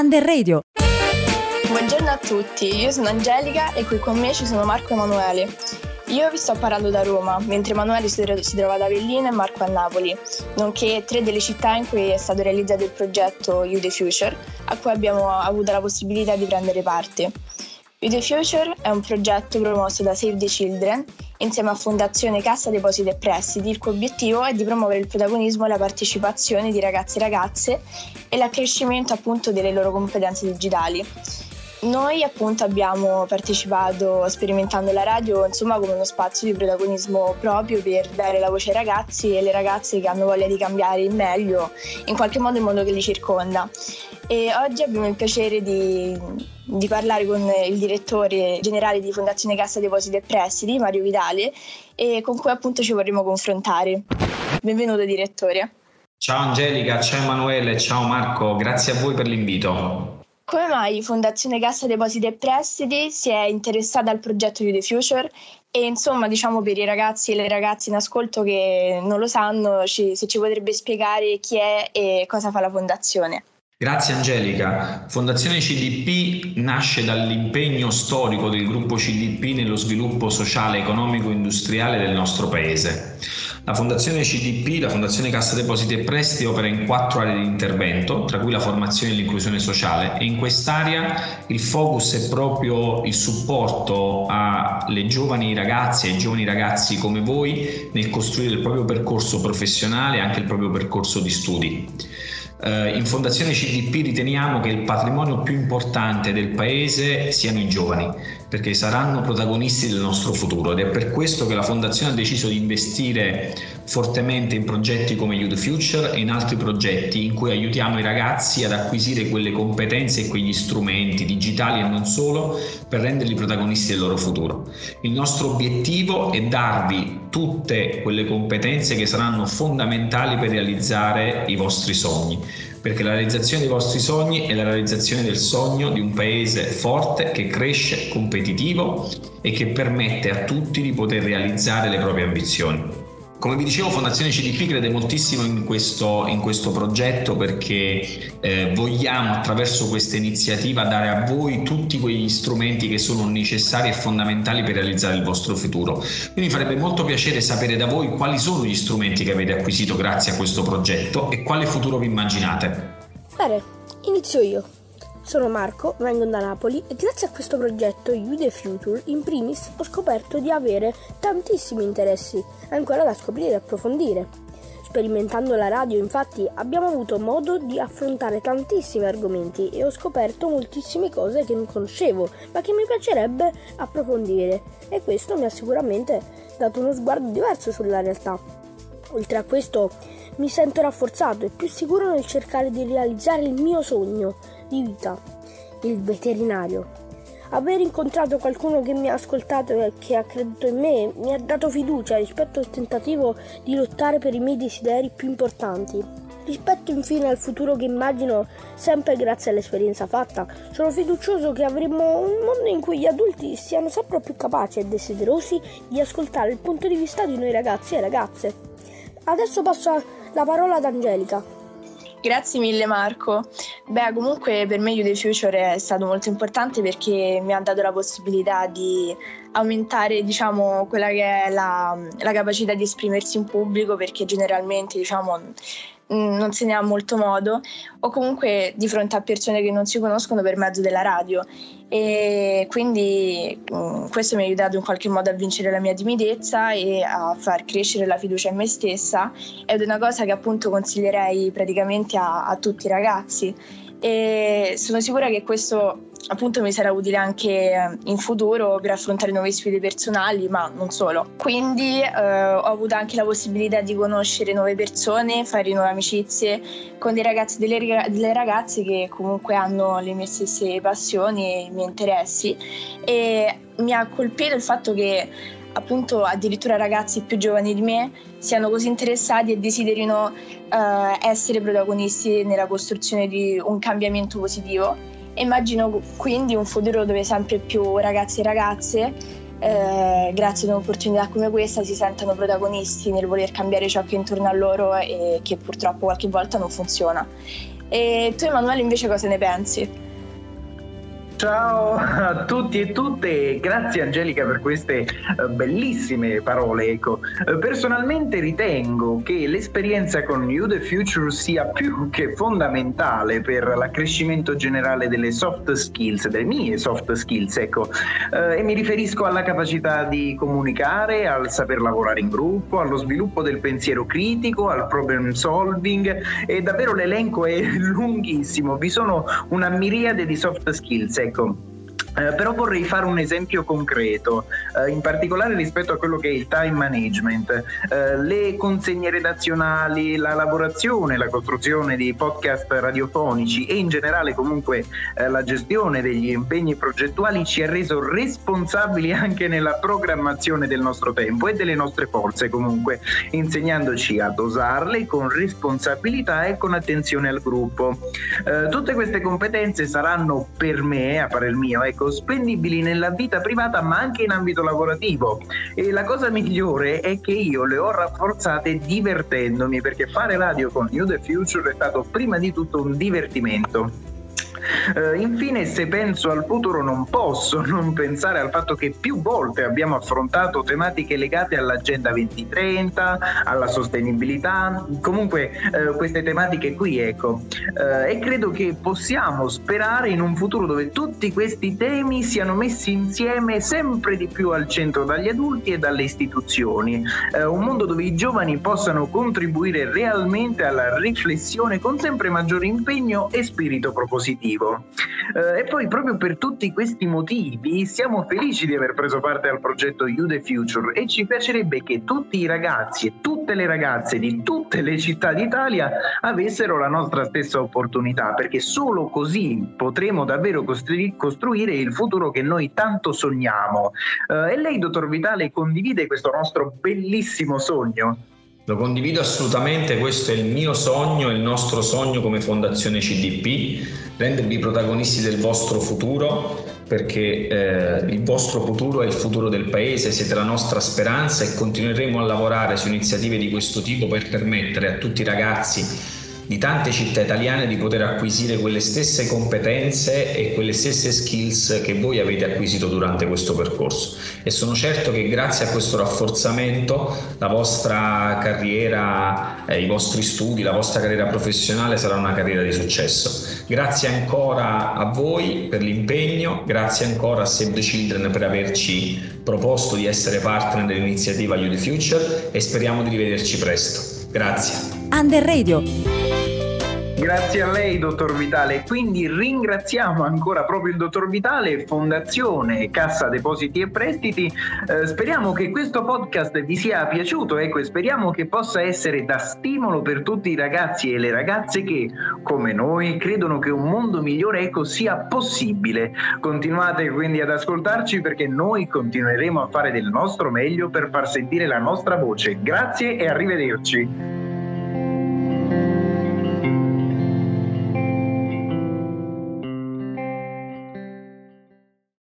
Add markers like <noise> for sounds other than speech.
Under Radio. Buongiorno a tutti, io sono Angelica e qui con me ci sono Marco Emanuele. Io vi sto parlando da Roma, mentre Emanuele si, trova ad Avellino e Marco a Napoli, nonché tre delle città in cui è stato realizzato il progetto You the Future, a cui abbiamo avuto la possibilità di prendere parte. The Future è un progetto promosso da Save the Children insieme a Fondazione Cassa Depositi e Prestiti, il cui obiettivo è di promuovere il protagonismo e la partecipazione di ragazzi e ragazze e l'accrescimento appunto delle loro competenze digitali. Noi appunto abbiamo partecipato sperimentando la radio insomma come uno spazio di protagonismo proprio per dare la voce ai ragazzi e alle ragazze che hanno voglia di cambiare in meglio in qualche modo il mondo che li circonda. E oggi abbiamo il piacere di, di parlare con il direttore generale di Fondazione Cassa Depositi e Prestiti, Mario Vitale, e con cui appunto ci vorremmo confrontare. Benvenuto direttore. Ciao Angelica, ciao Emanuele, ciao Marco, grazie a voi per l'invito. Come mai Fondazione Cassa Depositi e Prestiti si è interessata al progetto You the Future e insomma diciamo per i ragazzi e le ragazze in ascolto che non lo sanno ci, se ci potrebbe spiegare chi è e cosa fa la fondazione. Grazie Angelica. Fondazione CDP nasce dall'impegno storico del gruppo CDP nello sviluppo sociale, economico e industriale del nostro paese. La Fondazione CDP, la Fondazione Cassa Depositi e Prestiti, opera in quattro aree di intervento, tra cui la formazione e l'inclusione sociale e in quest'area il focus è proprio il supporto alle giovani ragazze e ai giovani ragazzi come voi nel costruire il proprio percorso professionale e anche il proprio percorso di studi. Eh, in Fondazione CDP riteniamo che il patrimonio più importante del Paese siano i giovani, perché saranno protagonisti del nostro futuro ed è per questo che la Fondazione ha deciso di investire fortemente in progetti come Youth Future e in altri progetti in cui aiutiamo i ragazzi ad acquisire quelle competenze e quegli strumenti digitali e non solo per renderli protagonisti del loro futuro. Il nostro obiettivo è darvi tutte quelle competenze che saranno fondamentali per realizzare i vostri sogni perché la realizzazione dei vostri sogni è la realizzazione del sogno di un paese forte che cresce, competitivo e che permette a tutti di poter realizzare le proprie ambizioni. Come vi dicevo, Fondazione CDP crede moltissimo in questo, in questo progetto perché eh, vogliamo attraverso questa iniziativa dare a voi tutti quegli strumenti che sono necessari e fondamentali per realizzare il vostro futuro. Quindi farebbe molto piacere sapere da voi quali sono gli strumenti che avete acquisito grazie a questo progetto e quale futuro vi immaginate. Bene, inizio io. Sono Marco, vengo da Napoli e grazie a questo progetto You the Future in primis ho scoperto di avere tantissimi interessi ancora da scoprire e approfondire. Sperimentando la radio infatti abbiamo avuto modo di affrontare tantissimi argomenti e ho scoperto moltissime cose che non conoscevo ma che mi piacerebbe approfondire e questo mi ha sicuramente dato uno sguardo diverso sulla realtà. Oltre a questo mi sento rafforzato e più sicuro nel cercare di realizzare il mio sogno di vita, il veterinario. Aver incontrato qualcuno che mi ha ascoltato e che ha creduto in me mi ha dato fiducia rispetto al tentativo di lottare per i miei desideri più importanti. Rispetto infine al futuro che immagino, sempre grazie all'esperienza fatta, sono fiducioso che avremo un mondo in cui gli adulti siano sempre più capaci e desiderosi di ascoltare il punto di vista di noi ragazzi e ragazze. Adesso passo la parola ad Angelica. Grazie mille Marco. Beh, comunque per me You The Future è stato molto importante perché mi ha dato la possibilità di aumentare diciamo, quella che è la, la capacità di esprimersi in pubblico perché generalmente diciamo, non se ne ha molto modo o comunque di fronte a persone che non si conoscono per mezzo della radio. E quindi mm, questo mi ha aiutato in qualche modo a vincere la mia timidezza e a far crescere la fiducia in me stessa. Ed è una cosa che appunto consiglierei praticamente a, a tutti i ragazzi. E sono sicura che questo appunto mi sarà utile anche eh, in futuro per affrontare nuove sfide personali, ma non solo. Quindi eh, ho avuto anche la possibilità di conoscere nuove persone, fare nuove amicizie con dei ragazzi e delle, ragazze che comunque hanno le mie stesse passioni e i miei interessi e mi ha colpito il fatto che appunto addirittura ragazzi più giovani di me siano così interessati e desiderino uh, essere protagonisti nella costruzione di un cambiamento positivo. Immagino quindi un futuro dove sempre più ragazzi e ragazze, eh, grazie ad un'opportunità come questa, si sentano protagonisti nel voler cambiare ciò che è intorno a loro e che purtroppo qualche volta non funziona. E tu Emanuele invece cosa ne pensi? Ciao a tutti e tutte, grazie Angelica per queste eh, bellissime parole. Ecco. Eh, personalmente ritengo che l'esperienza con You the Future sia più che fondamentale per l'accrescimento generale delle soft skills, delle mie soft skills, ecco. Eh, e mi riferisco alla capacità di comunicare, al saper lavorare in gruppo, allo sviluppo del pensiero critico, al problem solving e davvero l'elenco è <laughs> lunghissimo, vi sono una miriade di soft skills. Ecco ecco. Eh, però vorrei fare un esempio concreto, eh, in particolare rispetto a quello che è il time management. Eh, le consegne redazionali, la lavorazione, la costruzione di podcast radiofonici e in generale comunque eh, la gestione degli impegni progettuali ci ha reso responsabili anche nella programmazione del nostro tempo e delle nostre forze comunque, insegnandoci a dosarle con responsabilità e con attenzione al gruppo. Eh, tutte queste competenze saranno per me, a parer mio, ecco, ecco, spendibili nella vita privata ma anche in ambito lavorativo. E la cosa migliore è che io le ho rafforzate divertendomi perché fare radio con New The Future è stato prima di tutto un divertimento. Uh, infine, se penso al futuro, non posso <laughs> non pensare al fatto che più volte abbiamo affrontato tematiche legate all'Agenda 2030, alla sostenibilità, comunque uh, queste tematiche qui, ecco. Uh, e credo che possiamo sperare in un futuro dove tutti questi temi siano messi insieme sempre di più al centro dagli adulti e dalle istituzioni. un mondo dove i giovani possano contribuire realmente alla riflessione con sempre maggiore impegno e spirito propositivo positivo. Eh, e poi proprio per tutti questi motivi siamo felici di aver preso parte al progetto You the Future e ci piacerebbe che tutti i ragazzi e tutte le ragazze di tutte le città d'Italia avessero la nostra stessa opportunità, perché solo così potremo davvero costruire il futuro che noi tanto sogniamo. Eh, e lei, dottor Vitale, condivide questo nostro bellissimo sogno? Lo condivido assolutamente, questo è il mio sogno, il nostro sogno come Fondazione CDP, rendervi protagonisti del vostro futuro perché eh, il vostro futuro è il futuro del paese, siete la nostra speranza e continueremo a lavorare su iniziative di questo tipo per permettere a tutti i ragazzi di tante città italiane di poter acquisire quelle stesse competenze e quelle stesse skills che voi avete acquisito durante questo percorso e sono certo che grazie a questo rafforzamento la vostra carriera, eh, i vostri studi, la vostra carriera professionale sarà una carriera di successo. Grazie ancora a voi per l'impegno, grazie ancora a Save the Children per averci proposto di essere partner dell'iniziativa You the Future e speriamo di rivederci presto. Grazie. Under Radio. Grazie a lei, dottor Vitale. Quindi ringraziamo ancora proprio il dottor Vitale, Fondazione Cassa Depositi e Prestiti. Eh, speriamo che questo podcast vi sia piaciuto ecco, e speriamo che possa essere da stimolo per tutti i ragazzi e le ragazze che, come noi, credono che un mondo migliore ecco, sia possibile. Continuate quindi ad ascoltarci perché noi continueremo a fare del nostro meglio per far sentire la nostra voce. Grazie e arrivederci.